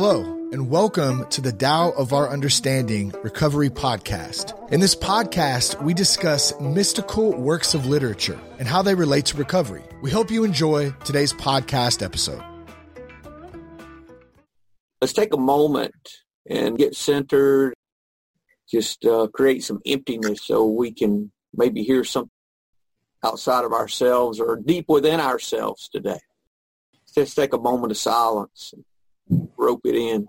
Hello, and welcome to the Tao of Our Understanding Recovery Podcast. In this podcast, we discuss mystical works of literature and how they relate to recovery. We hope you enjoy today's podcast episode. Let's take a moment and get centered, just uh, create some emptiness so we can maybe hear something outside of ourselves or deep within ourselves today. Just take a moment of silence rope it in.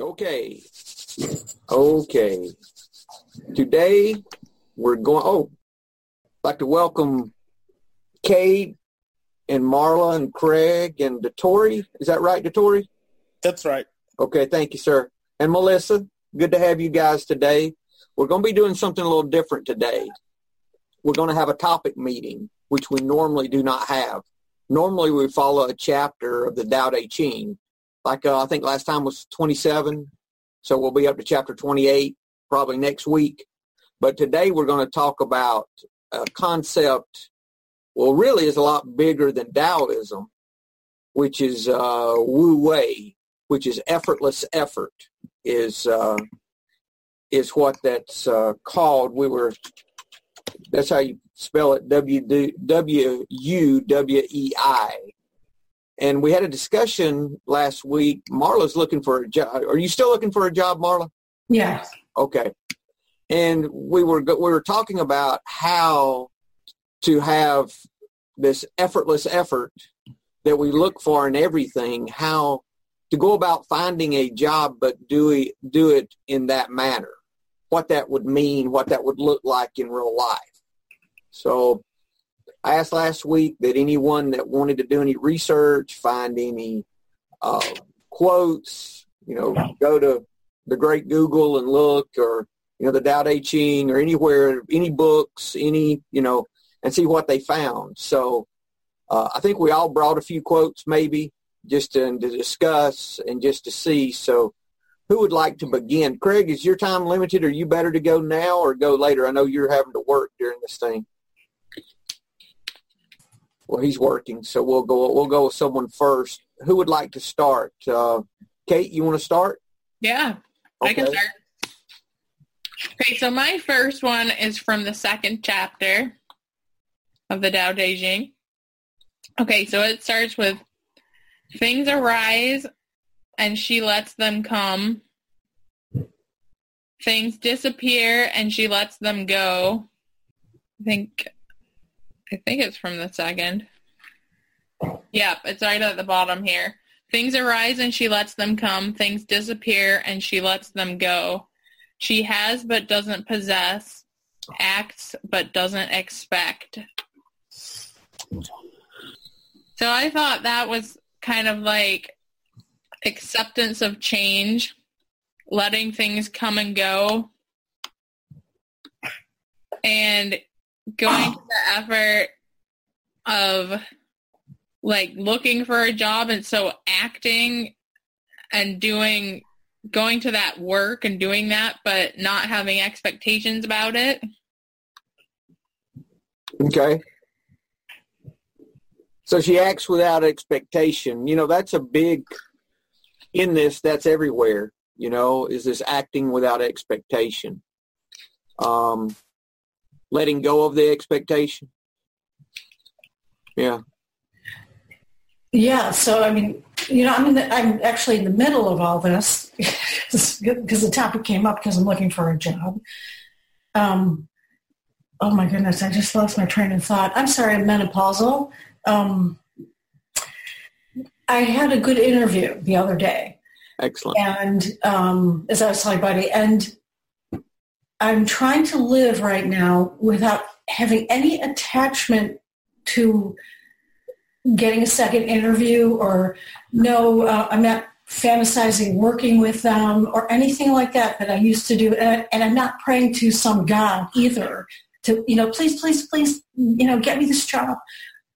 Okay. Okay. Today we're going, oh, I'd like to welcome Kate and Marla and Craig and Datori. Is that right, Datori? That's right. Okay, thank you, sir. And Melissa, good to have you guys today. We're going to be doing something a little different today. We're going to have a topic meeting, which we normally do not have. Normally we follow a chapter of the Tao Te Ching. Like uh, I think last time was 27, so we'll be up to chapter 28 probably next week. But today we're going to talk about a concept, well, really is a lot bigger than Taoism, which is uh, Wu Wei, which is effortless effort, is uh, is what that's uh, called. We were that's how you spell it W W U W E I. And we had a discussion last week. Marla's looking for a job. Are you still looking for a job, Marla? Yes. Okay. And we were we were talking about how to have this effortless effort that we look for in everything. How to go about finding a job, but do it do it in that manner. What that would mean, what that would look like in real life. So I asked last week that anyone that wanted to do any research, find any uh, quotes, you know, go to the great Google and look, or you know, the Tao Te Ching, or anywhere, any books, any, you know, and see what they found. So uh, I think we all brought a few quotes, maybe just to, to discuss and just to see. So who would like to begin? Craig, is your time limited? Are you better to go now or go later? I know you're having to work during this thing. Well, he's working, so we'll go. We'll go with someone first. Who would like to start? Uh, Kate, you want to start? Yeah, I can start. Okay, so my first one is from the second chapter of the Tao Te Ching. Okay, so it starts with things arise and she lets them come. Things disappear and she lets them go. I think I think it's from the second. Yep, it's right at the bottom here. Things arise and she lets them come. Things disappear and she lets them go. She has but doesn't possess. Acts but doesn't expect. So I thought that was kind of like acceptance of change, letting things come and go, and going to the effort of like looking for a job and so acting and doing going to that work and doing that but not having expectations about it? Okay. So she acts without expectation. You know that's a big in this that's everywhere you know is this acting without expectation. Um letting go of the expectation. Yeah. Yeah so i mean you know i'm in the, i'm actually in the middle of all this because the topic came up because i'm looking for a job. Um oh my goodness i just lost my train of thought. I'm sorry i'm menopausal. Um i had a good interview the other day. Excellent. And um as i was telling buddy and I'm trying to live right now without having any attachment to getting a second interview or no, uh, I'm not fantasizing working with them or anything like that that I used to do. And, I, I'm not praying to some God either to, you know, please, please, please, you know, get me this job.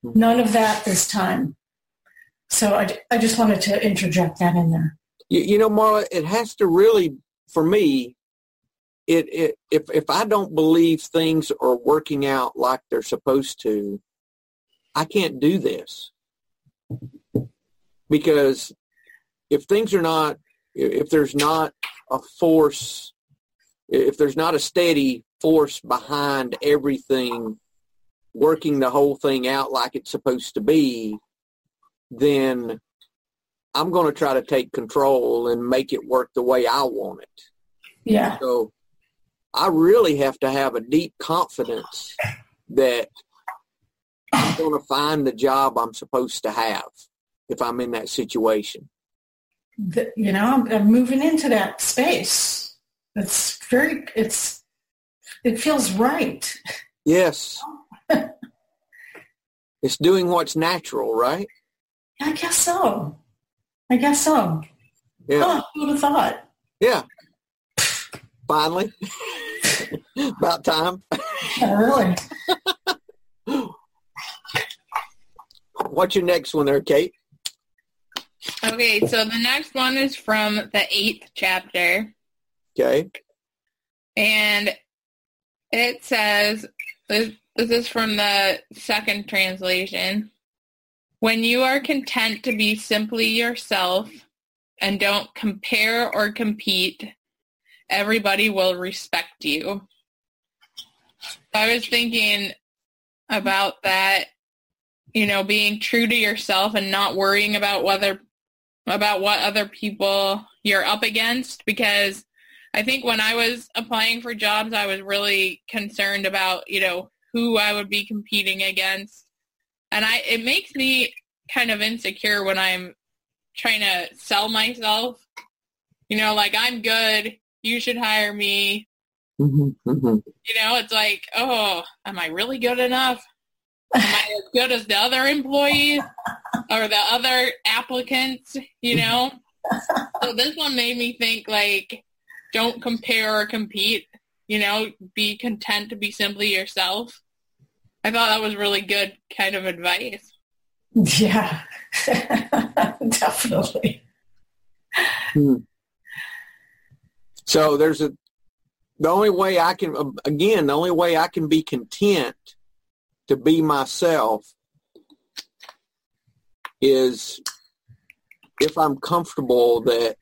None of that this time. So I, I just wanted to interject that in there. You, you know, Marla, it has to really, for me, it, it if if I don't believe things are working out like they're supposed to, I can't do this because if things are not, if there's not a force, if there's not a steady force behind everything, working the whole thing out like it's supposed to be, then I'm going to try to take control and make it work the way I want it. Yeah. So I really have to have a deep confidence that I'm going to find the job I'm supposed to have if I'm in that situation. The, you know, I'm, I'm moving into that space. It's very, it's, it feels right. Yes. it's doing what's natural, right? I guess so. I guess so. Yeah. Oh, who would have thought? Yeah. Finally. About time. Yeah, really. What's your next one there, Kate? Okay, so the next one is from the eighth chapter. Okay. And it says, this, this is from the second translation. When you are content to be simply yourself and don't compare or compete, everybody will respect you. I was thinking about that, you know, being true to yourself and not worrying about whether about what other people you're up against because I think when I was applying for jobs I was really concerned about, you know, who I would be competing against. And I it makes me kind of insecure when I'm trying to sell myself. You know, like I'm good, you should hire me. Mm-hmm, mm-hmm. You know, it's like, oh, am I really good enough? Am I as good as the other employees or the other applicants? You know? so this one made me think like, don't compare or compete. You know, be content to be simply yourself. I thought that was really good kind of advice. Yeah, definitely. Hmm. So there's a the only way I can um, again the only way I can be content to be myself is if I'm comfortable that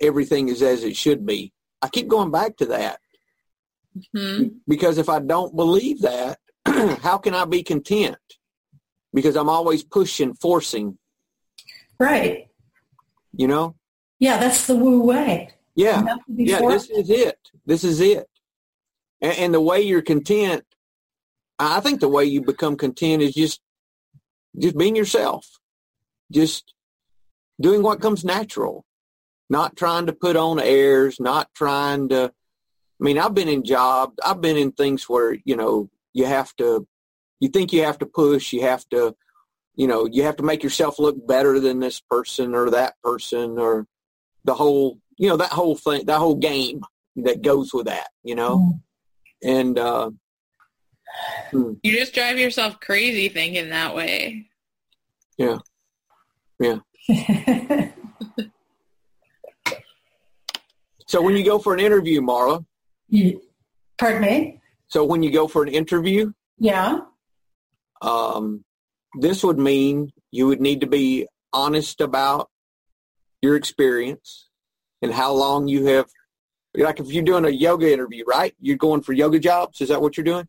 everything is as it should be. I keep going back to that hmm because if I don't believe that, how can I be content? Because I'm always pushing, forcing, Right. you know? Yeah, that's the Wu Wei. Yeah. You have to be Yeah, this is it. This is it. And, and the way you're content, I think the way you become content is just just being yourself, just doing what comes natural, not trying to put on airs, not trying to. I mean, I've been in jobs, I've been in things where you know you have to, you think you have to push, you have to, you know, you have to make yourself look better than this person or that person or the whole you know that whole thing that whole game that goes with that you know Mm. and uh You just drive yourself crazy thinking that way. Yeah, yeah. so when you go for an interview marla You- Pardon me? so when you go for an interview Yeah. um this would mean you would need to be honest about your experience and how long you have like if you're doing a yoga interview right you're going for yoga jobs is that what you're doing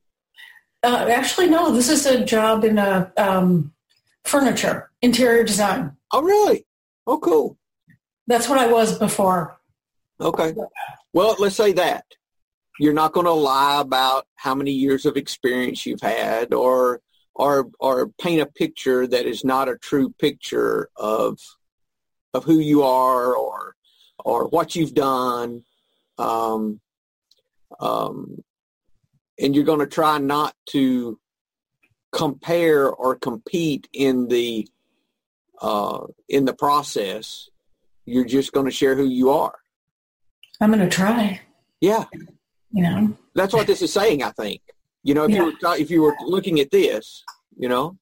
Uh, actually, no. This is a job in a um, furniture, interior design. oh really oh cool That's what I was before. Okay. Well, let's say that. You're not going to lie about how many years of experience you've had or or or paint a picture that is not a true picture of of who you are or or what you've done. Um, um, and you're going to try not to compare or compete in the uh, in the process. You're just going to share who you are. I'm going to try. Yeah, You know. that's what this is saying. I think. You know, if you were if you were looking at this, you know,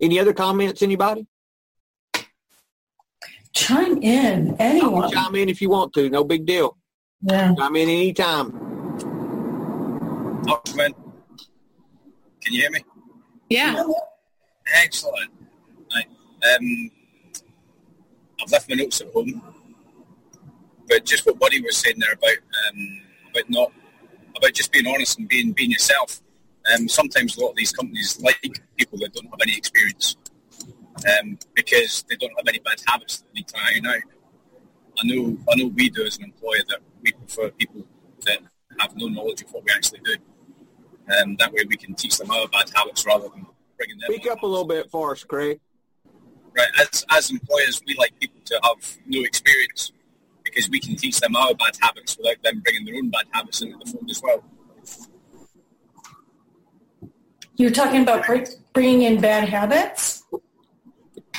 any other comments? Anybody? Chime in, anyone. Chime in if you want to. No big deal. Yeah. Chime in anytime. Lockman, can you hear me? Yeah. Excellent. Right. Um, I've left my notes at home, but just what Buddy was saying there about um, about not about just being honest and being being yourself. Um, sometimes a lot of these companies like people that don't have any experience um, because they don't have any bad habits that they need to iron out. I know, I know we do as an employer that we prefer people that have no knowledge of what we actually do. And um, that way we can teach them our bad habits rather than bringing them Speak up a little bit for us, Craig. Right, as, as employers, we like people to have no experience because we can teach them our bad habits without them bringing their own bad habits into the fold as well. You're talking about bringing in bad habits?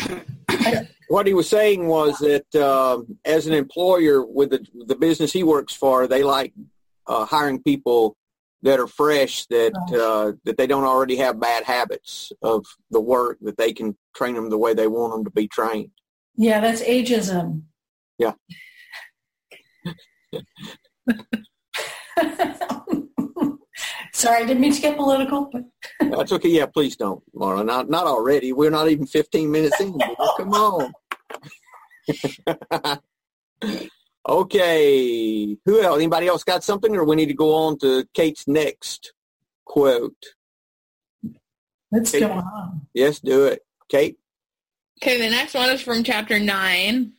what he was saying was that uh, as an employer with the, the business he works for, they like uh, hiring people that are fresh that uh, that they don't already have bad habits of the work that they can train them the way they want them to be trained. Yeah, that's ageism. Yeah. Sorry, I didn't mean to get political. But That's okay. Yeah, please don't, Laura. Not not already. We're not even 15 minutes in. Come on. okay. Who else? Anybody else got something, or we need to go on to Kate's next quote? Let's Kate. go on. Yes, do it, Kate. Okay, the next one is from chapter nine,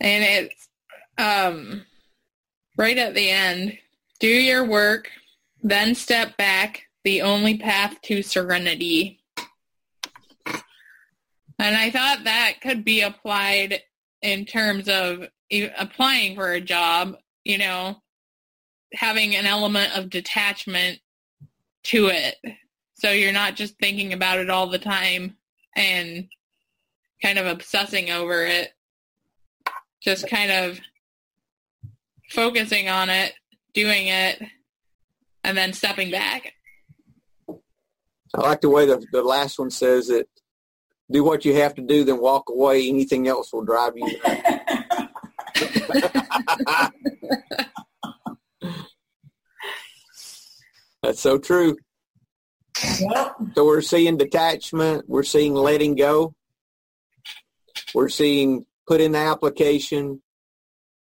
and it's um right at the end. Do your work, then step back, the only path to serenity. And I thought that could be applied in terms of applying for a job, you know, having an element of detachment to it. So you're not just thinking about it all the time and kind of obsessing over it. Just kind of focusing on it, doing it, and then stepping back. I like the way the, the last one says it. Do what you have to do, then walk away. Anything else will drive you. That's so true. Yep. So we're seeing detachment. We're seeing letting go. We're seeing put in the application,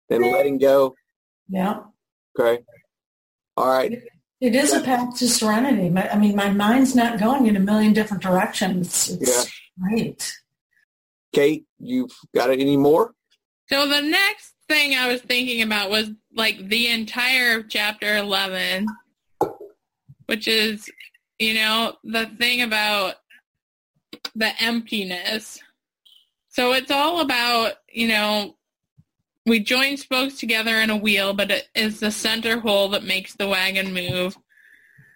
then letting go. Yeah. Okay. All right. It is a path to serenity. I mean, my mind's not going in a million different directions. It's yeah. Right. Kate, you've got any more? So the next thing I was thinking about was like the entire chapter 11, which is, you know, the thing about the emptiness. So it's all about, you know, we join spokes together in a wheel, but it is the center hole that makes the wagon move.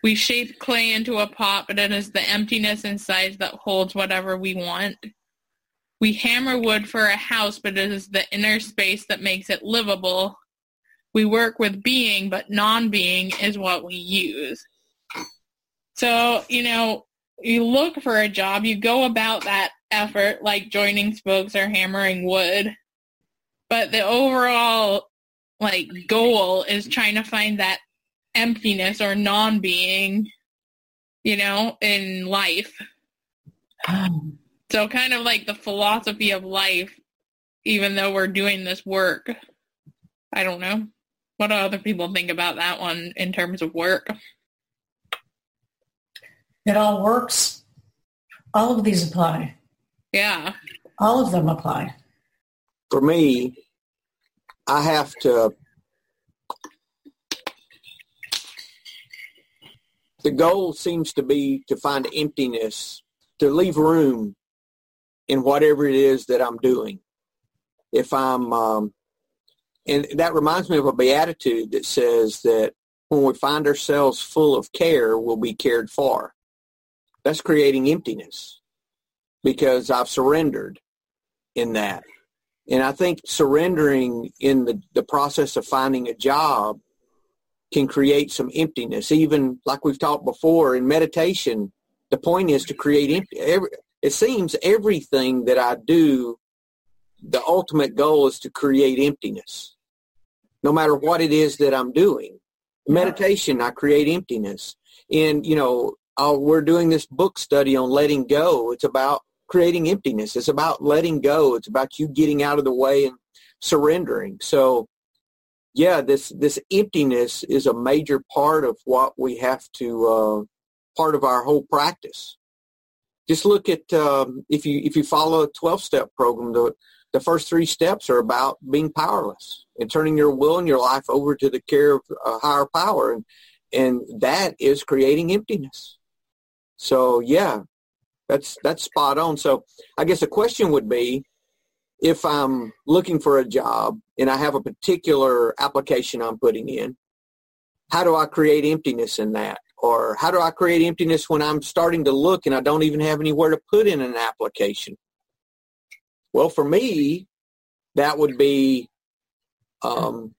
We shape clay into a pot, but it is the emptiness inside that holds whatever we want. We hammer wood for a house, but it is the inner space that makes it livable. We work with being, but non-being is what we use. So, you know, you look for a job, you go about that effort like joining spokes or hammering wood but the overall like goal is trying to find that emptiness or non-being you know in life. So kind of like the philosophy of life even though we're doing this work. I don't know. What do other people think about that one in terms of work? It all works. All of these apply. Yeah. All of them apply for me I have to the goal seems to be to find emptiness, to leave room in whatever it is that I'm doing. If I'm, um, and that reminds me of a beatitude that says that when we find ourselves full of care, we'll be cared for. That's creating emptiness because I've surrendered in that. And I think surrendering in the, the process of finding a job can create some emptiness. Even like we've talked before in meditation, the point is to create empty. Every, it seems everything that I do, the ultimate goal is to create emptiness. No matter what it is that I'm doing. Meditation, I create emptiness. And, you know, uh, we're doing this book study on letting go. It's about creating emptiness. It's about letting go. It's about you getting out of the way and surrendering. So, yeah, this this emptiness is a major part of what we have to uh, part of our whole practice. Just look at um, if you if you follow a twelve step program, the the first three steps are about being powerless and turning your will and your life over to the care of a higher power, and and that is creating emptiness. So yeah, that's that's spot on. So I guess the question would be, if I'm looking for a job and I have a particular application I'm putting in, how do I create emptiness in that? Or how do I create emptiness when I'm starting to look and I don't even have anywhere to put in an application? Well, for me, that would be um,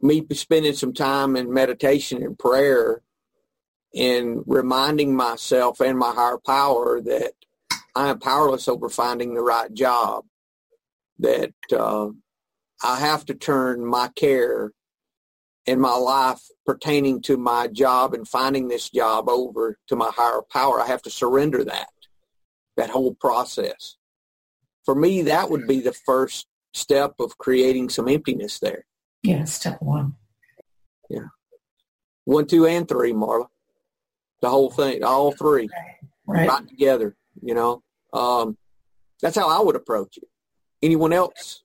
me spending some time in meditation and prayer and reminding myself and my higher power that I am powerless over finding the right job, that uh, I have to turn my care and my life pertaining to my job and finding this job over to my higher power. I have to surrender that, that whole process. For me, that would be the first step of creating some emptiness there. Yeah, step one. Yeah. One, two, and three, Marla. The whole thing, all three, Right. right together. You know, um, that's how I would approach it. Anyone else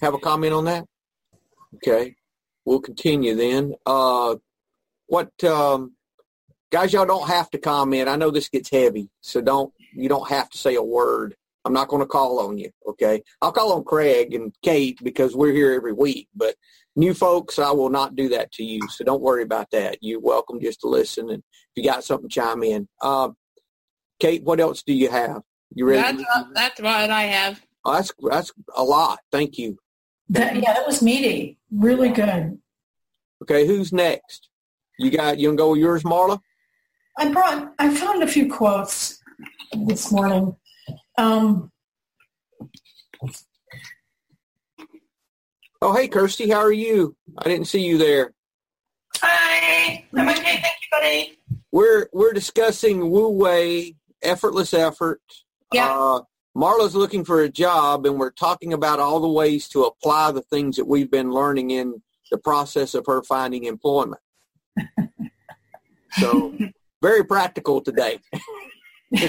have a comment on that? Okay, we'll continue then. Uh, what um, guys? Y'all don't have to comment. I know this gets heavy, so don't you don't have to say a word. I'm not going to call on you. Okay, I'll call on Craig and Kate because we're here every week. But new folks, I will not do that to you. So don't worry about that. You're welcome just to listen, and if you got something, chime in. Um, Kate, what else do you have? You ready? That's what, that's what I have. Oh, that's that's a lot. Thank you. That, yeah, that was meaty. Really good. Okay, who's next? You got you gonna go with yours, Marla? I brought, I found a few quotes this morning. Um, Oh, hey, Kirsty, how are you? I didn't see you there. Hi. I'm okay. Thank you, buddy. We're we're discussing Wu Wei, effortless effort. Yeah. Uh, Marla's looking for a job, and we're talking about all the ways to apply the things that we've been learning in the process of her finding employment. so, very practical today.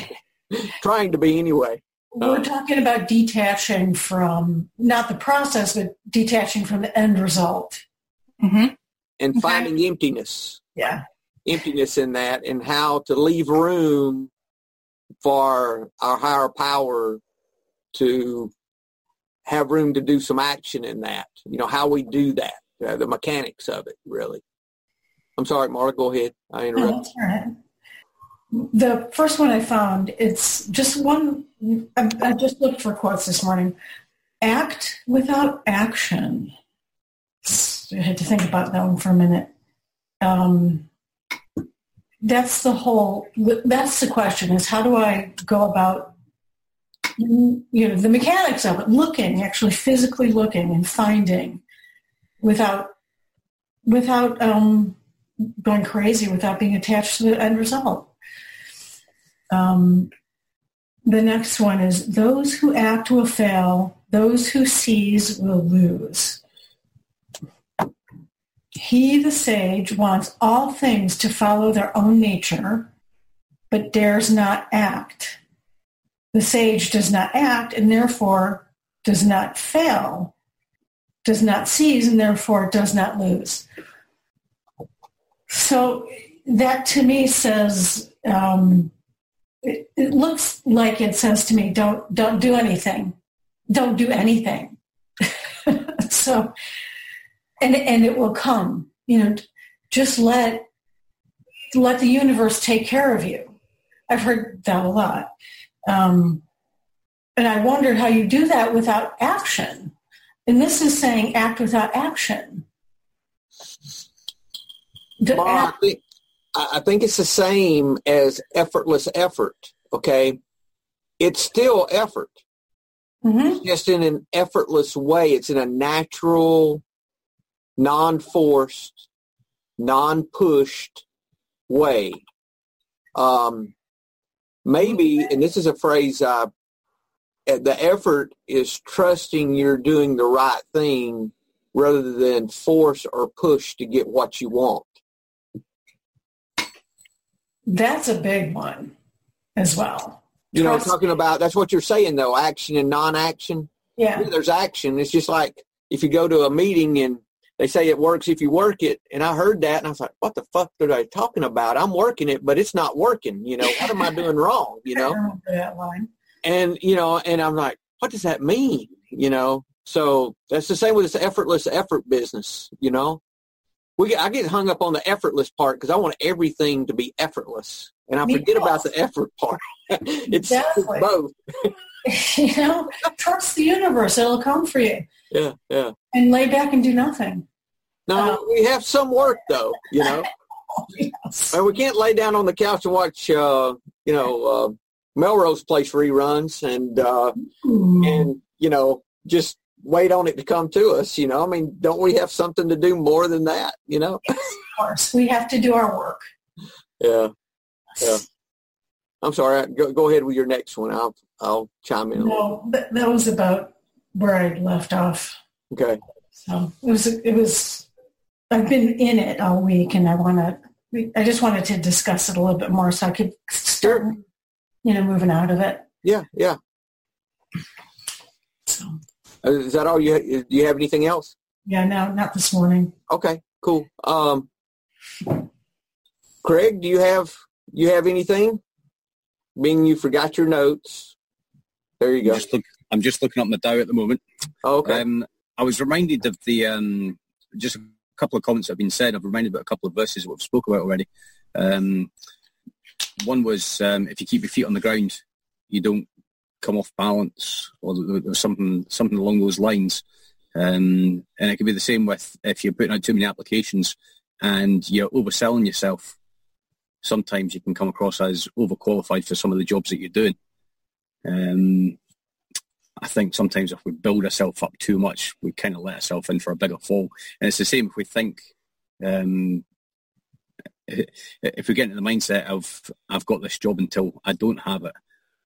Trying to be anyway. We're Uh, talking about detaching from, not the process, but detaching from the end result. Mm-hmm. And Okay. finding emptiness. Yeah. emptiness in that and how to leave room for our higher power to have room to do some action in that. You know, how we do that, uh, the mechanics of it, really. I'm sorry, Marla, go ahead. I No, interrupted. that's all right. The first one I found, it's just one, I, I just looked for quotes this morning. Act without action. I had to think about that one for a minute. Um, that's the whole, that's the question is how do I go about, you know, the mechanics of it, looking, actually physically looking and finding without, without um, going crazy, without being attached to the end result. Um, the next one is those who act will fail, those who seize will lose. He, the sage, wants all things to follow their own nature, but dares not act. The sage does not act and therefore does not fail, does not seize and therefore does not lose. So that to me says, um, it, it looks like it says to me, don't don't do anything, don't do anything. so, and and it will come. You know, just let let the universe take care of you. I've heard that a lot, um, and I wondered how you do that without action. And this is saying act without action. The Marla, I think, I I think it's the same as effortless effort, okay? It's still effort. Mhm. just in an effortless way. It's in a natural, non-forced, non-pushed way. um, maybe, and this is a phrase, uh, the effort is trusting you're doing the right thing rather than force or push to get what you want. That's a big one as well. You know, Trust- talking about that's what you're saying though, action and non-action. Yeah. Yeah, there's action. It's just like if you go to a meeting and they say it works if you work it, and I heard that and I was like, what the fuck are they talking about? I'm working it, but it's not working. You know, what am I doing wrong? You know, that line. and you know, and I'm like, what does that mean? You know, so that's the same with this effortless effort business. You know, we I get hung up on the effortless part because I want everything to be effortless, and I Me forget too. about the effort part. it's, Exactly. both. you know, trust the universe; it'll come for you. Yeah, yeah. And lay back and do nothing. No, Uh, we have some work though. You know, Yes. and we can't lay down on the couch and watch, uh, you know, uh, Melrose Place reruns and uh, Ooh. and you know just wait on it to come to us. You know, I mean, don't we have something to do more than that? You know? Of course, we have to do our work. Yeah. Yeah. I'm sorry. Go, go ahead with your next one. I'll I'll chime in. No, that, that was about where I left off. Okay. So it was. It was. I've been in it all week, and I want to. I just wanted to discuss it a little bit more, so I could start, you know, moving out of it. Yeah. Yeah. So Is that all you? Do you have anything else? yeah, no, not this morning. Okay. Cool. Um, Craig, do you have you have anything? Being you forgot your notes. There you I'm go. just, look, I'm just looking up my Tao at the moment. Okay. Um, I was reminded of the um, just a couple of comments that have been said. I've reminded about a couple of verses that we've spoke about already. Um, one was um, if you keep your feet on the ground, you don't come off balance, or something something along those lines. Um, and it could be the same with if you're putting out too many applications and you're overselling yourself. Sometimes you can come across as overqualified for some of the jobs that you're doing. Um, I think sometimes if we build ourselves up too much, we kind of let ourselves in for a bigger fall. And it's the same if we think, um, if we get into the mindset of I've got this job until I don't have it,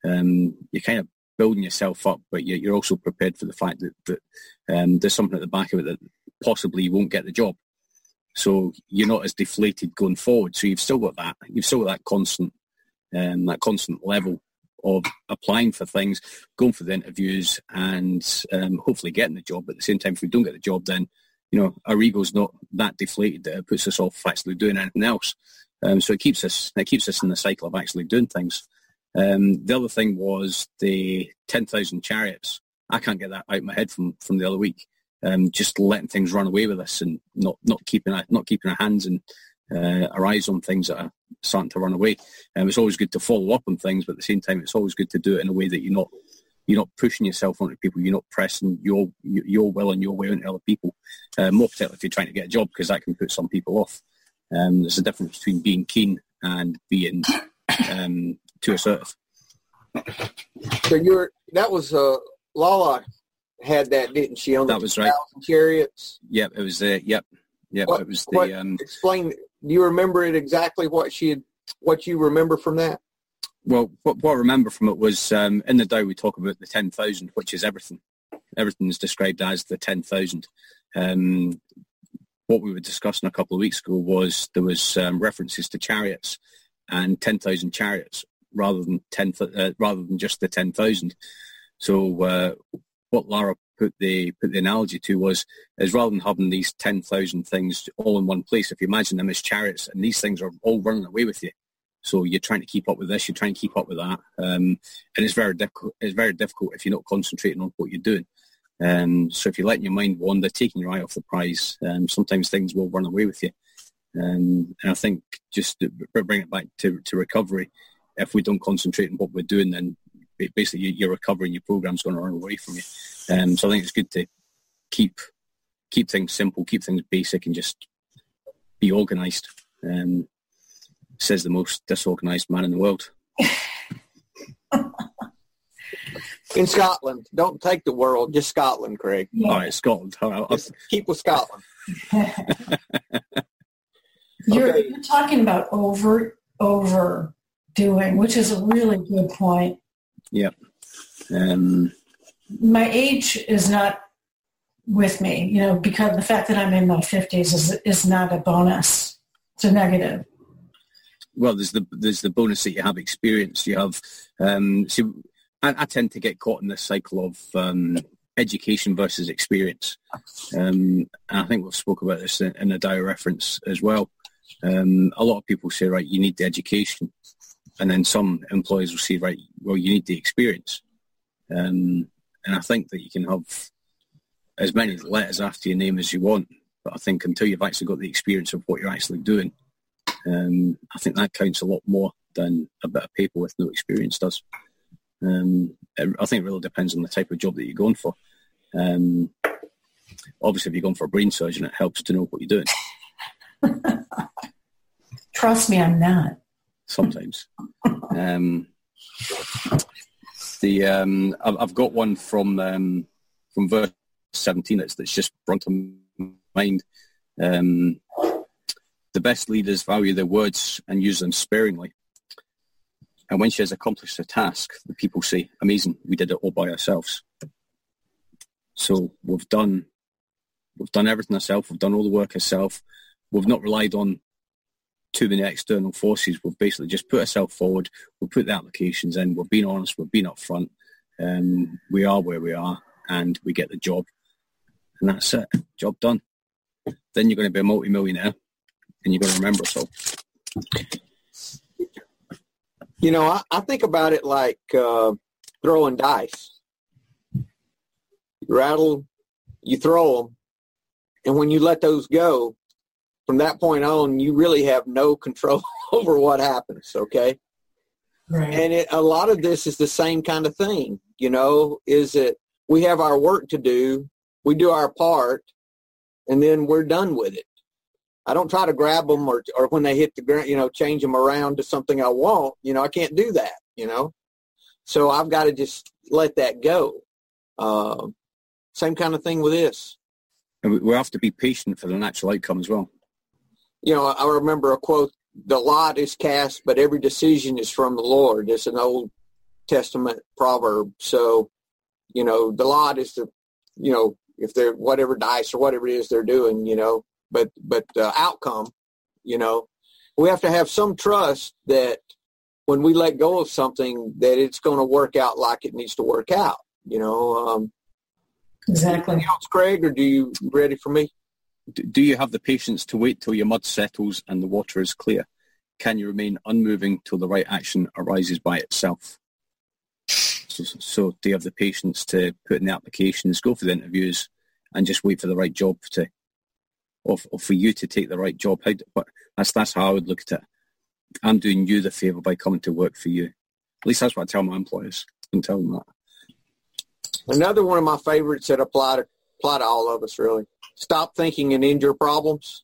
um, you're kind of building yourself up, but you're, also prepared for the fact that, that um, there's something at the back of it that possibly you won't get the job. So you're not as deflated going forward. So you've still got that. You've still got that constant, um, that constant level of applying for things, going for the interviews, and um, hopefully getting the job. But at the same time, if we don't get the job, then you know our ego's not that deflated that it puts us off actually doing anything else. Um, so it keeps us it keeps us in the cycle of actually doing things. Um, the other thing was the ten thousand chariots. I can't get that out of my head from from the other week. Um, just letting things run away with us and not not keeping our, not keeping our hands and uh, our eyes on things that are starting to run away. Um, it's always good to follow up on things, but at the same time, it's always good to do it in a way that you're not you're not pushing yourself onto people. You're not pressing your your will and your way onto other people. Uh, more particularly if you're trying to get a job, because that can put some people off. Um, there's a difference between being keen and being um, too assertive. So you're that was uh, Lala had that, didn't she? On the That was right. Chariots. Yep, it was the yep, yep. What- it was what- the um, Explain. Do you remember it exactly? What she had, what you remember from that? Well, what, what I remember from it was um, in the Tao we talk about the 10,000, which is everything. Everything is described as the 10,000. Um, what we were discussing a couple of weeks ago was there was um, references to chariots and 10,000 chariots rather than 10, uh, rather than just the 10,000. So uh, what Lara put the put the analogy to was is rather than having these 10,000 things all in one place, if you imagine them as chariots and these things are all running away with you, so you're trying to keep up with this, you're trying to keep up with that, um, and it's very difficult. It's very difficult if you're not concentrating on what you're doing. Um, so if you're letting your mind wander, taking your eye off the prize, um, sometimes things will run away with you. Um, and I think just to bring it back to, to recovery, if we don't concentrate on what we're doing, then basically your- your recovery and your program's going to run away from you. Um, so I think it's good to keep keep things simple, keep things basic, and just be organised. Um, says the most disorganised man in the world. In Scotland. Don't take the world, just Scotland, Craig. Yeah. All right, Scotland. All right, I'll- Just keep with Scotland. You're, Okay. you're talking about over over doing, which is a really good point. Yeah. Um, My age is not with me, you know, because the fact that I'm in my 50s is, is not a bonus. It's a negative. well, there's the there's the bonus that you have experience. You have um, see, I, I tend to get caught in this cycle of um, education versus experience. Um, and I think we've spoke about this in, in a dire reference as well. Um, a lot of people say, right, you need the education, and then some employers will say, right, well, you need the experience. Um, and I think that you can have as many letters after your name as you want, but I think until you've actually got the experience of what you're actually doing, um, I think that counts a lot more than a bit of paper with no experience does. Um, I think it really depends on the type of job that you're going for. Um, obviously, if you're going for a brain surgeon, it helps to know what you're doing Trust me, I'm not. Sometimes. um, the um, I've, I've got one from um, from verse 17 that's, that's just brought to mind. Um, the best leaders value their words and use them sparingly. And when she has accomplished a task, the people say, amazing, we did it all by ourselves. So we've done, we've done everything ourselves. We've done all the work ourselves. We've not relied on too many external forces. We've basically just put ourselves forward. We've put the applications in. We've been honest. We've been upfront. Um, we are where we are, and we get the job, and that's it. Job done. Then you're going to be a multi-millionaire, and you're going to remember us all. You know, I, I think about it like uh, throwing dice. Rattle, you throw them, and when you let those go, from that point on, you really have no control over what happens. Okay, Right. and it, a lot of this is the same kind of thing. You know, is that we have our work to do, we do our part, and then we're done with it. I don't try to grab them or, or when they hit the ground, you know, change them around to something I want. You know, I can't do that, you know. So I've got to just let that go. Uh, same kind of thing with this. And we- we have to be patient for the natural outcome as well. You know, I remember a quote, the lot is cast, but every decision is from the Lord. It's an Old Testament proverb. So, you know, the lot is the, you know, if they're whatever dice or whatever it is they're doing, you know, but, but the outcome, you know, we have to have some trust that when we let go of something that it's going to work out like it needs to work out, you know, um, Exactly. anything else, Craig, or do you ready for me? Do you have the patience to wait till your mud settles and the water is clear? Can you remain unmoving till the right action arises by itself? So, so do you have the patience to put in the applications, go for the interviews, and just wait for the right job to, or, or for you to take the right job? How, but that's that's how I would look at it. I'm doing you the favour by coming to work for you. At least that's what I tell my employers. and tell them that. Another one of my favorites that apply to apply to all of us really. Stop thinking and end your problems.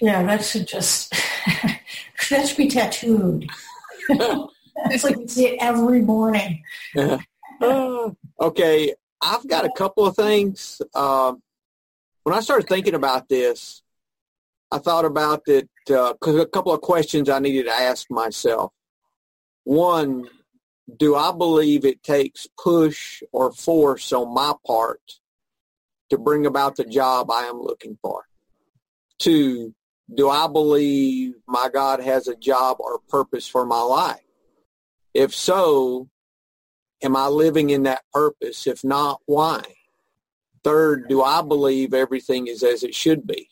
Yeah, that should just that should be tattooed. it's like you see it every morning. Uh, okay, I've got a couple of things. Um, when I started thinking about this, I thought about that because a couple of questions I needed to ask myself. One, do I believe it takes push or force on my part to bring about the job I am looking for? Two, do I believe my God has a job or purpose for my life? If so, am I living in that purpose? If not, why? Third, do I believe everything is as it should be?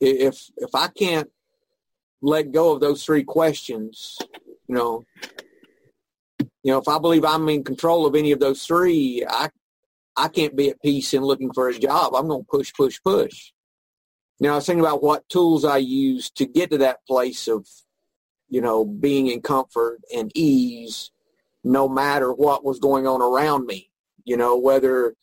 If if I can't let go of those three questions, you know, you know, if I believe I'm in control of any of those three, I I can't be at peace in looking for a job. I'm going to push, push, push. Now, I was thinking about what tools I use to get to that place of, you know, being in comfort and ease no matter what was going on around me. You know, whether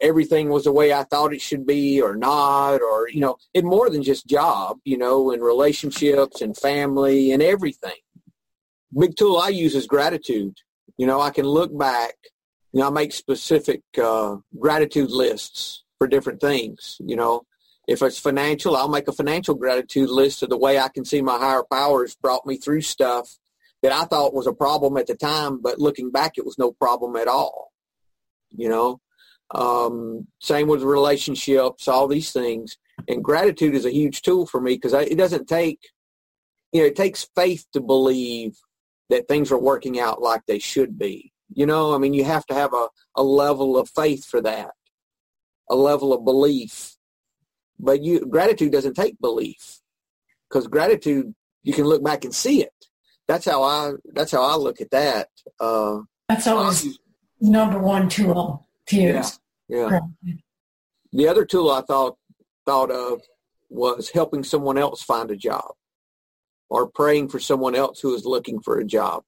everything was the way I thought it should be or not, or, you know, in more than just job, you know, in relationships and family and everything. Big tool I use is gratitude. You know, I can look back, you know, I make specific uh, gratitude lists for different things, you know. If it's financial, I'll make a financial gratitude list of the way I can see my higher powers brought me through stuff that I thought was a problem at the time, but looking back, it was no problem at all. You know, um, same with relationships, all these things. And gratitude is a huge tool for me because it doesn't take, you know, it takes faith to believe that things are working out like they should be. You know, I mean, you have to have a, a level of faith for that, a level of belief. But you gratitude doesn't take belief because gratitude you can look back and see it. That's how I that's how I look at that. Uh, that's always number one tool to use. Yeah. yeah. The other tool I thought thought of was helping someone else find a job or praying for someone else who is looking for a job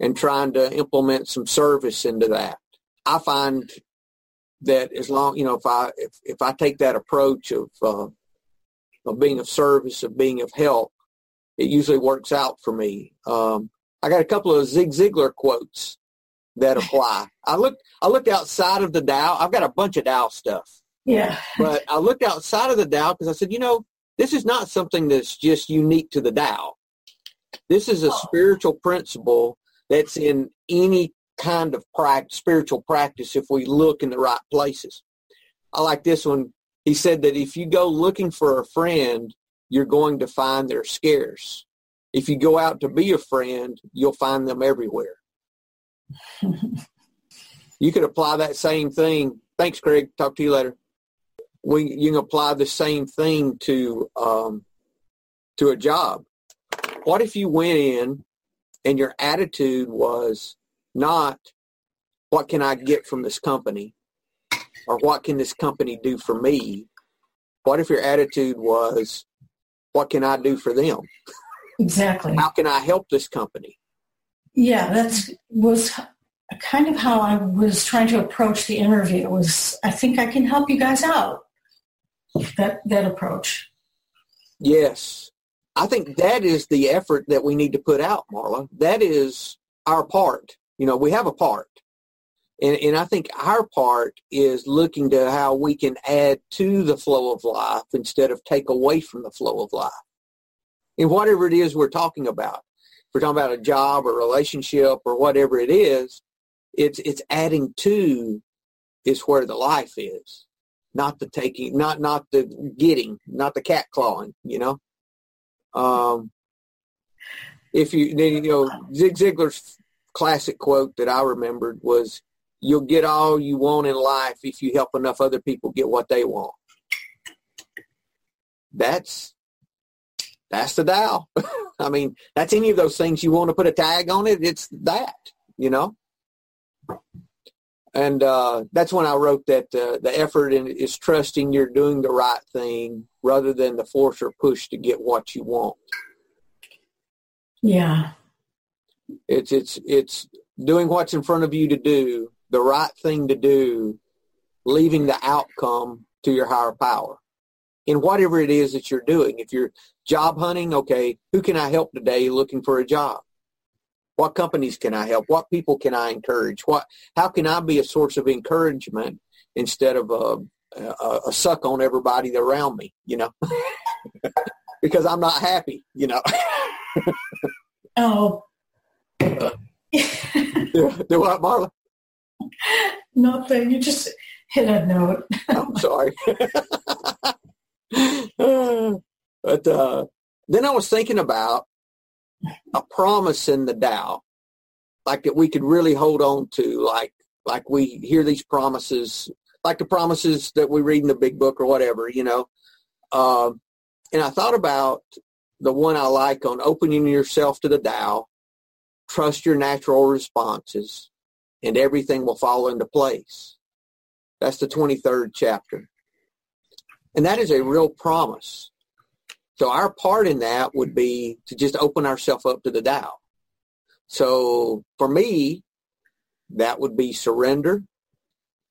and trying to implement some service into that. I find that as long, you know, if I, if, if I take that approach of, uh, of being of service, of being of help, it usually works out for me. Um, I got a couple of Zig Ziglar quotes that apply. I looked, I looked outside of the Tao. I've got a bunch of Tao stuff. Yeah. But I looked outside of the Tao because I said, you know, this is not something that's just unique to the Tao. This is a spiritual principle that's in any kind of practice, spiritual practice if we look in the right places. I like this one. He said that if you go looking for a friend, you're going to find they're scarce. If you go out to be a friend, you'll find them everywhere. you could apply that same thing. Thanks, Craig. Talk to you later we you can apply the same thing to um, to a job. What if you went in and your attitude was not what can I get from this company or what can this company do for me? What if your attitude was what can I do for them? Exactly. How can I help this company? Yeah, that was kind of how I was trying to approach the interview was I think I can help you guys out that that approach. Yes. I think that is the effort that we need to put out, Marla. That is our part. You know, we have a part. And, and I think our part is looking to how we can add to the flow of life instead of take away from the flow of life. In whatever it is we're talking about. If we're talking about a job or relationship or whatever it is, it's it's adding to is where the life is not the taking, not not the getting, not the cat clawing. You know, um, if you then you know Zig Ziglar's classic quote that I remembered was, "You'll get all you want in life if you help enough other people get what they want." That's that's the Tao. I mean, that's any of those things you want to put a tag on it. It's that, you know and uh, that's when I wrote that uh, the effort in, is trusting you're doing the right thing rather than the force or push to get what you want. Yeah, it's it's it's doing what's in front of you to do the right thing to do, leaving the outcome to your higher power in whatever it is that you're doing. If you're job hunting, okay, who can I help today looking for a job? What companies can I help? What people can I encourage? What? How can I be a source of encouragement instead of a, a, a suck on everybody around me? You know, because I'm not happy. You know. oh. do, do what, Marla? Nothing. You just hit a note. I'm sorry. but uh, then I was thinking about a promise in the Tao, like that we could really hold on to, like like we hear these promises, like the promises that we read in the Big Book or whatever, you know. Um, and I thought about the one I like on opening yourself to the Tao, trust your natural responses, and everything will fall into place. That's the 23rd chapter. And that is a real promise. So our part in that would be to just open ourselves up to the Tao. So for me, that would be surrender.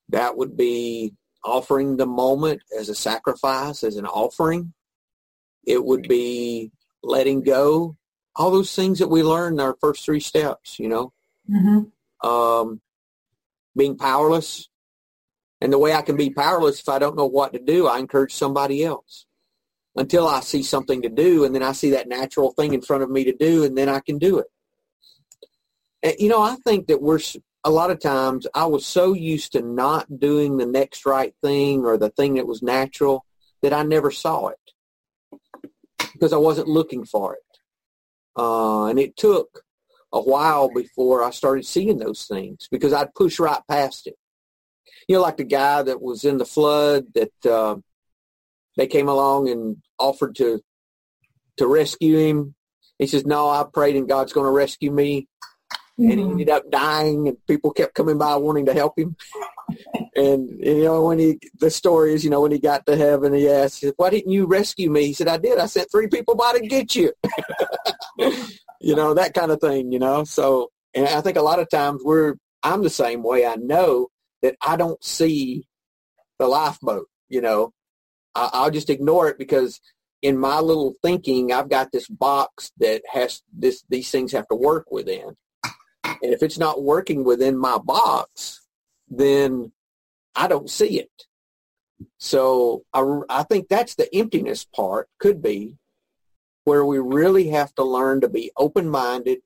That would be offering the moment as a sacrifice, as an offering. It would be letting go. All those things that we learn in our first three steps, you know. Mm-hmm. Um, being powerless. And the way I can be powerless if I don't know what to do, I encourage somebody else until I see something to do and then I see that natural thing in front of me to do and then I can do it. And, you know, I think that we're a lot of times I was so used to not doing the next right thing or the thing that was natural that I never saw it because I wasn't looking for it. Uh, and it took a while before I started seeing those things because I'd push right past it. You know, like the guy that was in the flood that uh, they came along and offered to to rescue him. He says, "No, I prayed and God's going to rescue me." And he Mhm. ended up dying, and people kept coming by wanting to help him. and you know, when he the story is, you know, when he got to heaven, he asked, "Why didn't you rescue me?" He said, "I did. I sent three people by to get you." you know, that kind of thing. You know, so and I think a lot of times we're I'm the same way. I know that I don't see the lifeboat. You know, I, I'll just ignore it because in my little thinking, I've got this box that has this these things have to work within. And if it's not working within my box, then I don't see it. So I, I think that's the emptiness part could be where we really have to learn to be open-minded,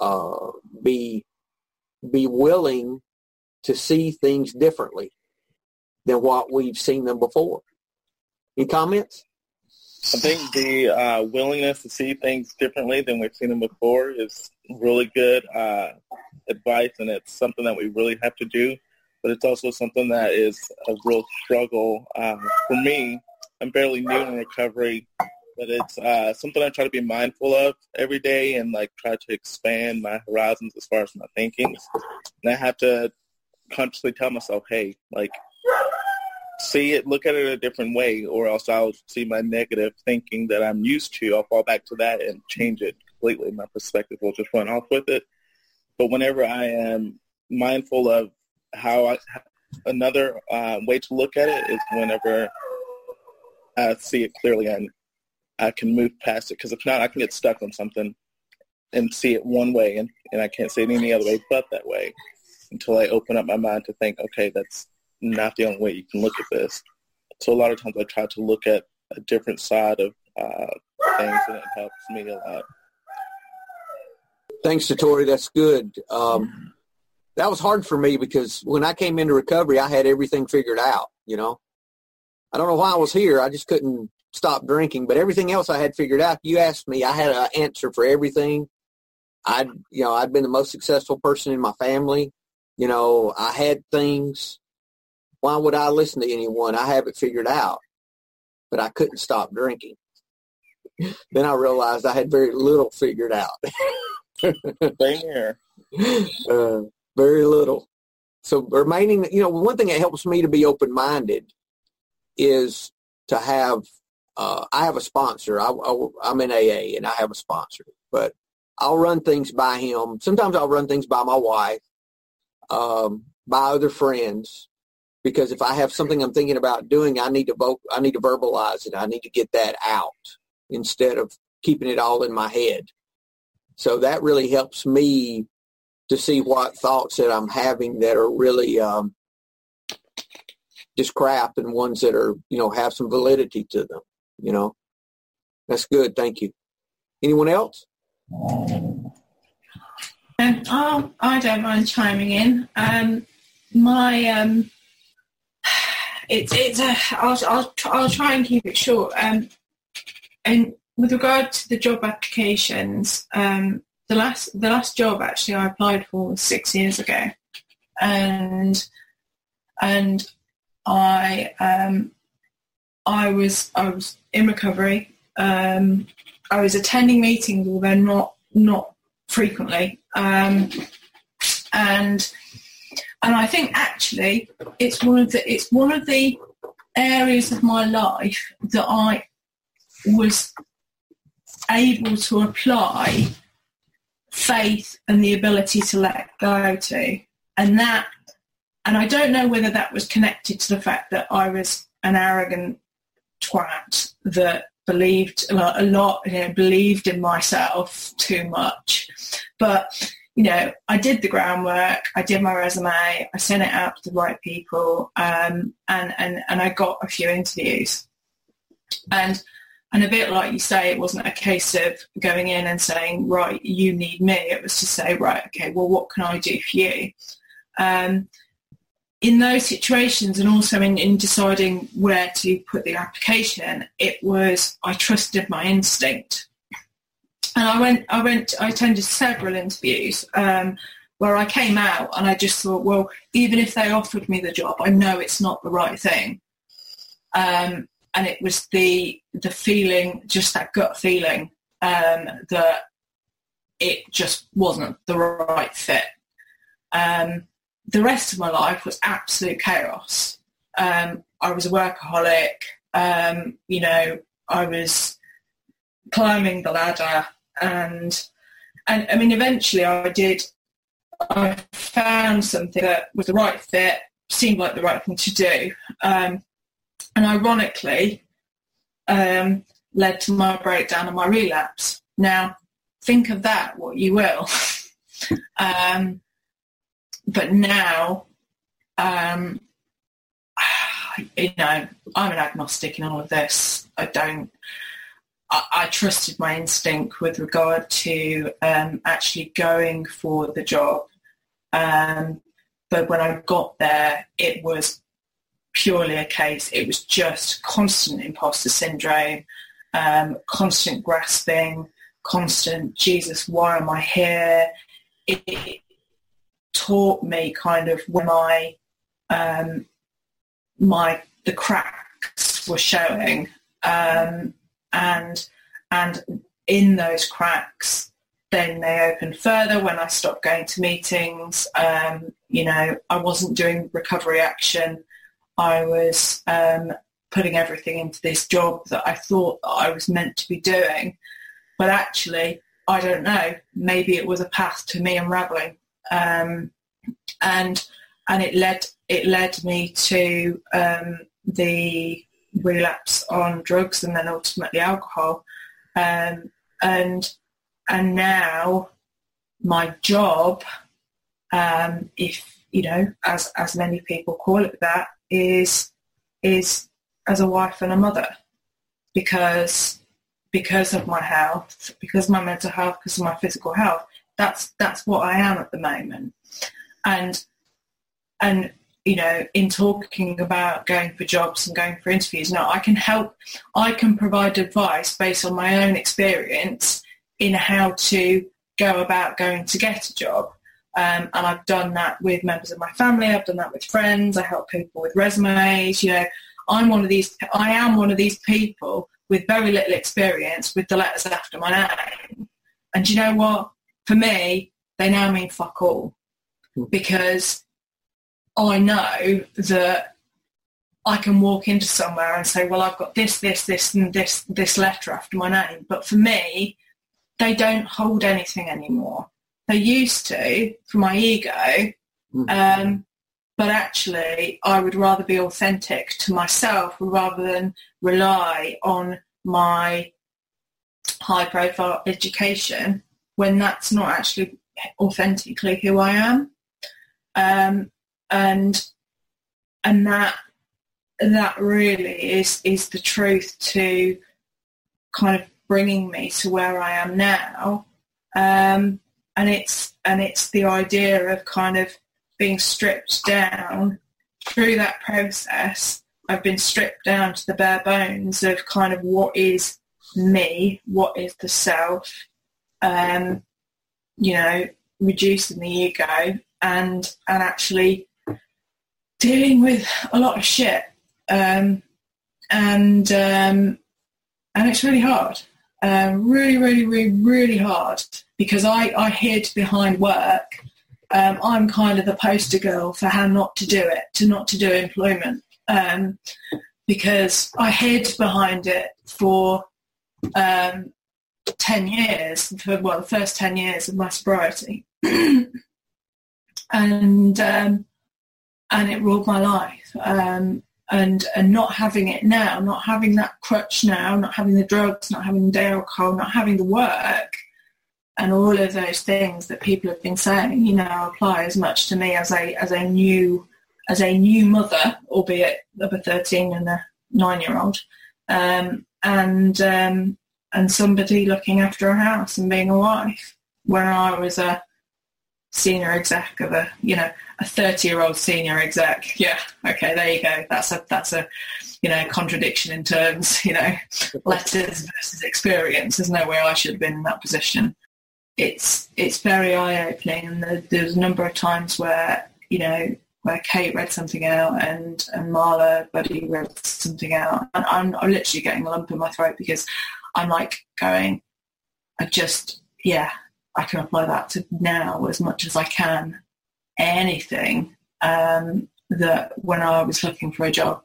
uh, be be willing to see things differently than what we've seen them before. Any comments? I think the uh, willingness to see things differently than we've seen them before is really good uh, advice, and it's something that we really have to do. But it's also something that is a real struggle uh, for me. I'm fairly new in recovery, but it's uh, something I try to be mindful of every day and like try to expand my horizons as far as my thinking. And I have to consciously tell myself, hey, like see it, look at it a different way, or else I'll see my negative thinking that I'm used to. I'll fall back to that and change it completely. My perspective will just run off with it. But whenever I am mindful of how I, another uh, way to look at it is whenever I see it clearly and I can move past it. Because if not, I can get stuck on something and see it one way, and, and I can't see it any other way but that way until I open up my mind to think, okay, that's not the only way you can look at this. So a lot of times I try to look at a different side of uh, things, and it helps me a lot. Thanks to Tori. That's good. Um, that was hard for me because when I came into recovery, I had everything figured out. You know, I don't know why I was here. I just couldn't stop drinking, but everything else I had figured out. You asked me, I had an answer for everything. I'd, you know, I'd been the most successful person in my family. You know, I had things. Why would I listen to anyone? I have it figured out, but I couldn't stop drinking. then I realized I had very little figured out. Same here. uh, very little. So remaining, you know, one thing that helps me to be open-minded is to have, uh, I have a sponsor. I, I, am in AA and I have a sponsor, but I'll run things by him. Sometimes I'll run things by my wife, um, by other friends, because if I have something I'm thinking about doing, I need to vote, I need to verbalize it. I need to get that out instead of keeping it all in my head. So that really helps me to see what thoughts that I'm having that are really um, just crap and ones that are, you know, have some validity to them, you know. That's good. Thank you. Anyone else? Um, oh, I don't mind chiming in. Um, my um, it's it's a, I'll I'll I'll try and keep it short. Um, and with regard to the job applications, um, the last the last job actually I applied for was six years ago, and and I um, I was I was in recovery. Um, I was attending meetings, although not not frequently, um, and and I think actually it's one of the it's one of the areas of my life that I was able to apply faith and the ability to let go to. And that, and I don't know whether that was connected to the fact that I was an arrogant twat that believed a lot, a lot you know, believed in myself too much. But, you know, I did the groundwork, I did my resume, I sent it out to the right people, um, and, and, and I got a few interviews. And and a bit like you say, it wasn't a case of going in and saying, right, you need me. It was to say, right, okay, well, what can I do for you? Um, in those situations and also in, in deciding where to put the application, it was I trusted my instinct. And I went, I went, I attended several interviews um, where I came out and I just thought, well, even if they offered me the job, I know it's not the right thing. Um, and it was the the feeling, just that gut feeling um, that it just wasn't the right fit. Um, the rest of my life was absolute chaos. Um, I was a workaholic. Um, you know, I was climbing the ladder, and and I mean, eventually, I did. I found something that was the right fit, seemed like the right thing to do, um, and ironically, um, led to my breakdown and my relapse. Now, think of that what you will. um, but now, um, you know, I'm an agnostic in all of this. I don't. I, I trusted my instinct with regard to um, actually going for the job. Um, but when I got there, it was purely a case. It was just constant imposter syndrome, um, constant grasping, constant Jesus, why am I here? It, taught me kind of when my um, my the cracks were showing, um, and and in those cracks, then they opened further when I stopped going to meetings. Um, you know, I wasn't doing recovery action. I was um, putting everything into this job that I thought I was meant to be doing, but actually, I don't know. Maybe it was a path to me unraveling um, and and it led it led me to um, the relapse on drugs and then ultimately alcohol, um, and and now my job, um, if you know, as as many people call it, that is is as a wife and a mother, because because of my health, because my mental health, because of my physical health, that's that's what I am at the moment. And and you know, in talking about going for jobs and going for interviews, no, I can help. I can provide advice based on my own experience in how to go about going to get a job. Um, and I've done that with members of my family. I've done that with friends. I help people with resumes. You know, I'm one of these. I am one of these people with very little experience with the letters after my name. And you know what? for me, they now mean fuck all because I know that I can walk into somewhere and say, well, I've got this, this, this, and this, this letter after my name. But for me, they don't hold anything anymore. They used to for my ego, mm. um, but actually, I would rather be authentic to myself rather than rely on my high-profile education when that's not actually authentically who I am. Um, and and that that really is is the truth to kind of bringing me to where I am now. Um, and it's and it's the idea of kind of being stripped down through that process. I've been stripped down to the bare bones of kind of what is me, what is the self, um, you know, reducing the ego and and actually dealing with a lot of shit. Um, and um, and it's really hard. Um, really, really, really, really hard because I, I hid behind work. Um, I'm kind of the poster girl for how not to do it, to not to do employment, um, because I hid behind it for um, 10 years, for, well, the first 10 years of my sobriety. and and it ruled my life. Um, and and not having it now, not having that crutch now, not having the drugs, not having the alcohol, not having the work, and all of those things that people have been saying, you know, apply as much to me as a as a new as a new mother, albeit of a thirteen and a nine year old. Um, and um, and somebody looking after a house and being a wife. Where I was a senior exec of a you know a 30 year old senior exec. Yeah okay there you go. That's a that's a you know contradiction in terms you know letters versus experience. There's no way i should have been in that position. It's it's very eye opening and there, there's a number of times where you know where Kate read something out and and Marla Buddy read something out. And I'm, I'm literally getting a lump in my throat because I'm like going I just yeah I can apply that to now as much as I can anything um, that when I was looking for a job.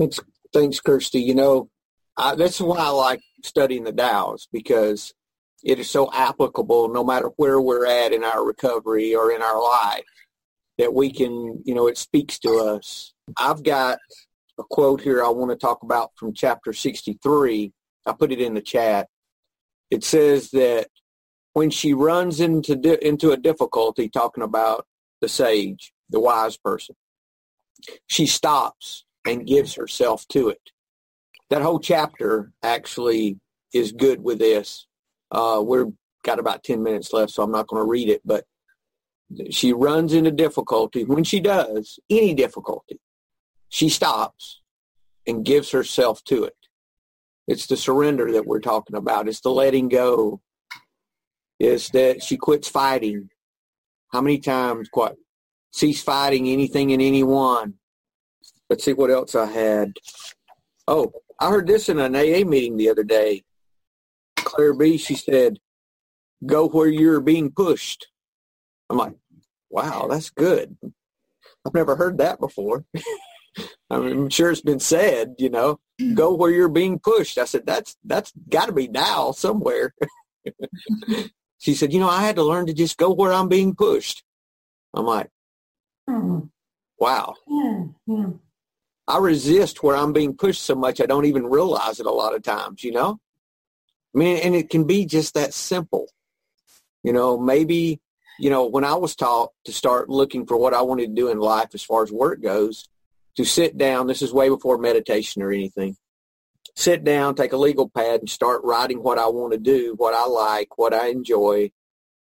Thanks, thanks Kirsty. You know, that's why I like studying the Dows because it is so applicable no matter where we're at in our recovery or in our life that we can, you know, it speaks to us. I've got a quote here I want to talk about from chapter 63. I put it in the chat. It says that when she runs into di- into a difficulty, talking about the sage, the wise person, she stops and gives herself to it. That whole chapter actually is good with this. Uh, we're got about 10 minutes left, so I'm not going to read it, but she runs into difficulty. When she does, any difficulty, she stops and gives herself to it. It's the surrender that we're talking about. It's the letting go is that she quits fighting. How many times quite cease fighting anything and anyone? Let's see what else I had. Oh, I heard this in an AA meeting the other day. Claire B, she said, go where you're being pushed. I'm like, wow, that's good. I've never heard that before. I'm sure it's been said, you know, go where you're being pushed. I said, that's, that's got to be now somewhere. she said, you know, I had to learn to just go where I'm being pushed. I'm like, hmm. wow. I resist where I'm being pushed so much I don't even realize it a lot of times, you know? I mean, and it can be just that simple. You know, maybe, you know, when I was taught to start looking for what I wanted to do in life as far as work goes, to sit down, this is way before meditation or anything, sit down, take a legal pad, and start writing what I want to do, what I like, what I enjoy.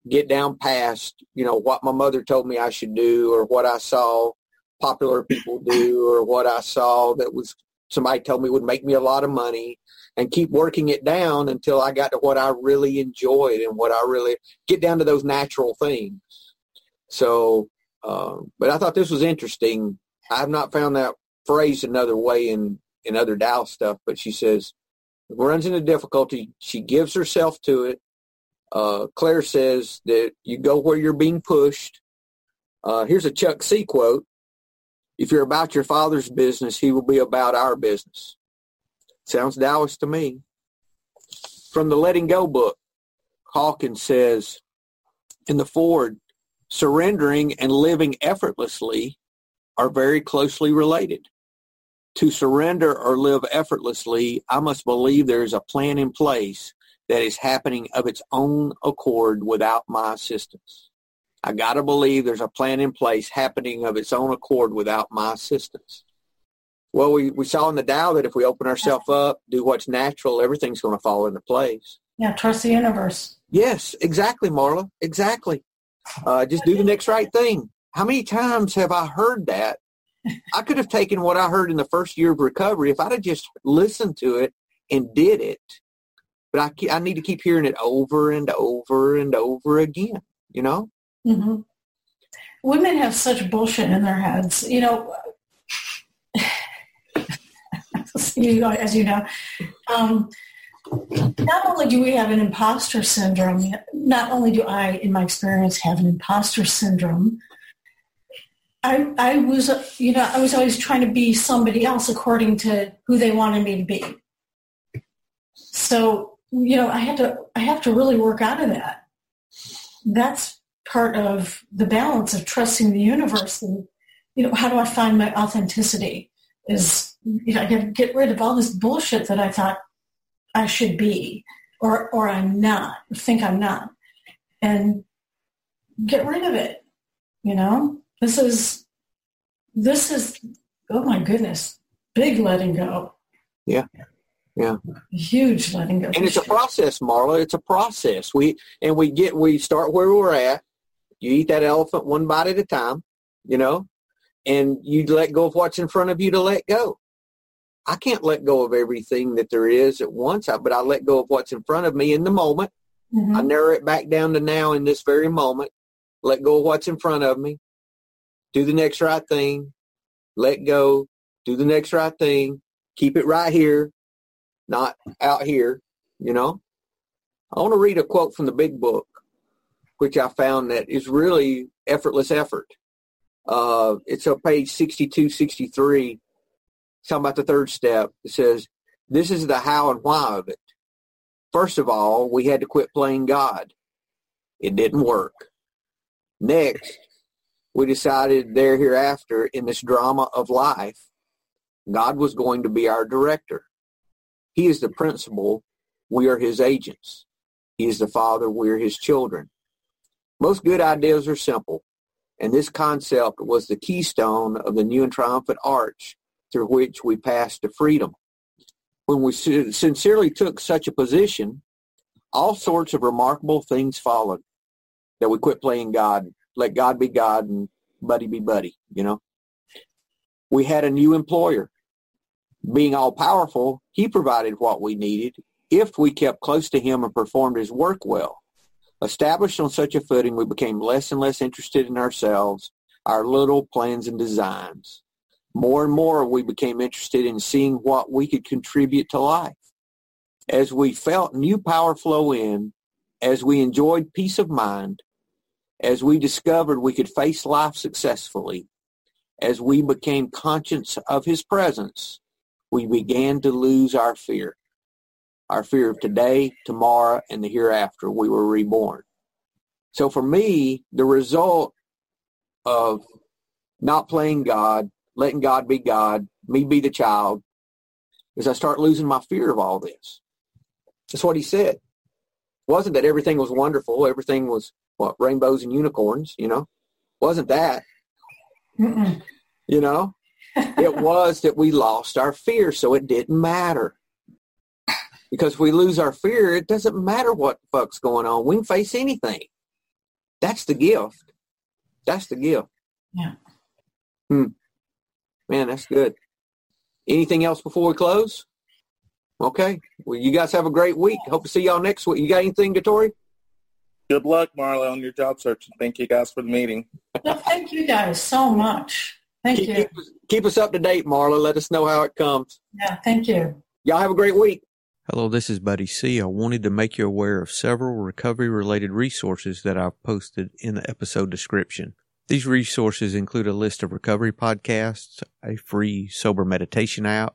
Get down past, you know, what my mother told me I should do, or what I saw popular people do, or what I saw that was somebody told me would make me a lot of money, and keep working it down until I got to what I really enjoyed and what I really get down to those natural things. So, um, but I thought this was interesting. I have not found that phrase another way in in other Tao stuff, but she says runs into difficulty. She gives herself to it. Uh, Claire says that you go where you're being pushed. Uh, here's a Chuck C quote. If you're about your father's business, he will be about our business. Sounds Taoist to me. From the Letting Go book, Hawkins says, in the Ford, surrendering and living effortlessly are very closely related. To surrender or live effortlessly, I must believe there is a plan in place that is happening of its own accord without my assistance. I got to believe there's a plan in place happening of its own accord without my assistance. Well, we, we saw in the Tao that if we open ourselves up, do what's natural, everything's going to fall into place. Yeah, trust the universe. Yes, exactly, Marla. Exactly. Uh, just do the next right thing. How many times have I heard that I could have taken what I heard in the first year of recovery if I'd have just listened to it and did it. But I, I need to keep hearing it over and over and over again, you know? Mm-hmm. Women have such bullshit in their heads. You know, as you know, um, not only do we have an imposter syndrome, not only do I, in my experience, have an imposter syndrome, I, I was, you know, I was always trying to be somebody else according to who they wanted me to be. So, you know, I had to, I have to really work out of that. That's part of the balance of trusting the universe and, you know, how do I find my authenticity is, you know, I got to get rid of all this bullshit that I thought I should be or, or I'm not, think I'm not and get rid of it, you know? This is, this is, oh my goodness, big letting go. Yeah. Yeah. Huge letting go. And it's a process, Marla. It's a process. We and we get we start where we're at. You eat that elephant one bite at a time, you know, and you let go of what's in front of you to let go. I can't let go of everything that there is at once, but I let go of what's in front of me in the moment. Mhm. I narrow it back down to now in this very moment. Let go of what's in front of me. Do the next right thing. Let go. Do the next right thing. Keep it right here, not out here, you know? I want to read a quote from the big book, which I found that is really effortless effort. Uh, it's on page 62, 63, talking about the third step. It says, this is the how and why of it. First of all, we had to quit playing God. It didn't work. Next, we decided there hereafter in this drama of life, God was going to be our director. He is the principal. We are his agents. He is the father. We are his children. Most good ideas are simple, and this concept was the keystone of the new and triumphant arch through which we passed to freedom. When we sincerely took such a position, all sorts of remarkable things followed. That we quit playing God, let God be God and buddy be buddy, you know. We had a new employer. Being all powerful, he provided what we needed if we kept close to him and performed his work well. Established on such a footing, we became less and less interested in ourselves, our little plans and designs. More and more, we became interested in seeing what we could contribute to life. As we felt new power flow in, as we enjoyed peace of mind, as we discovered we could face life successfully, as we became conscious of his presence, we began to lose our fear. Our fear of today, tomorrow, and the hereafter. We were reborn. So for me, the result of not playing God, letting God be God, me be the child, is I start losing my fear of all this. That's what he said. Wasn't that everything was wonderful, everything was what rainbows and unicorns, you know. Wasn't that, Mm-mm. you know? it was that we lost our fear, so it didn't matter. Because if we lose our fear, it doesn't matter what the fuck's going on. We can face anything. That's the gift. That's the gift. Yeah. Hmm. Man, that's good. Anything else before we close? Okay. Well, you guys have a great week. Hope to see y'all next week. You got anything, Gatori? Good luck, Marla, on your job search. Thank you guys for the meeting. No, thank you guys so much. Thank Keep, you. keep, us- keep us up to date, Marla. Let us know how it comes. Yeah, thank you. Y'all have a great week. Hello, this is Buddy C. I wanted to make you aware of several recovery related resources that I've posted in the episode description. These resources include a list of recovery podcasts, a free sober meditation app,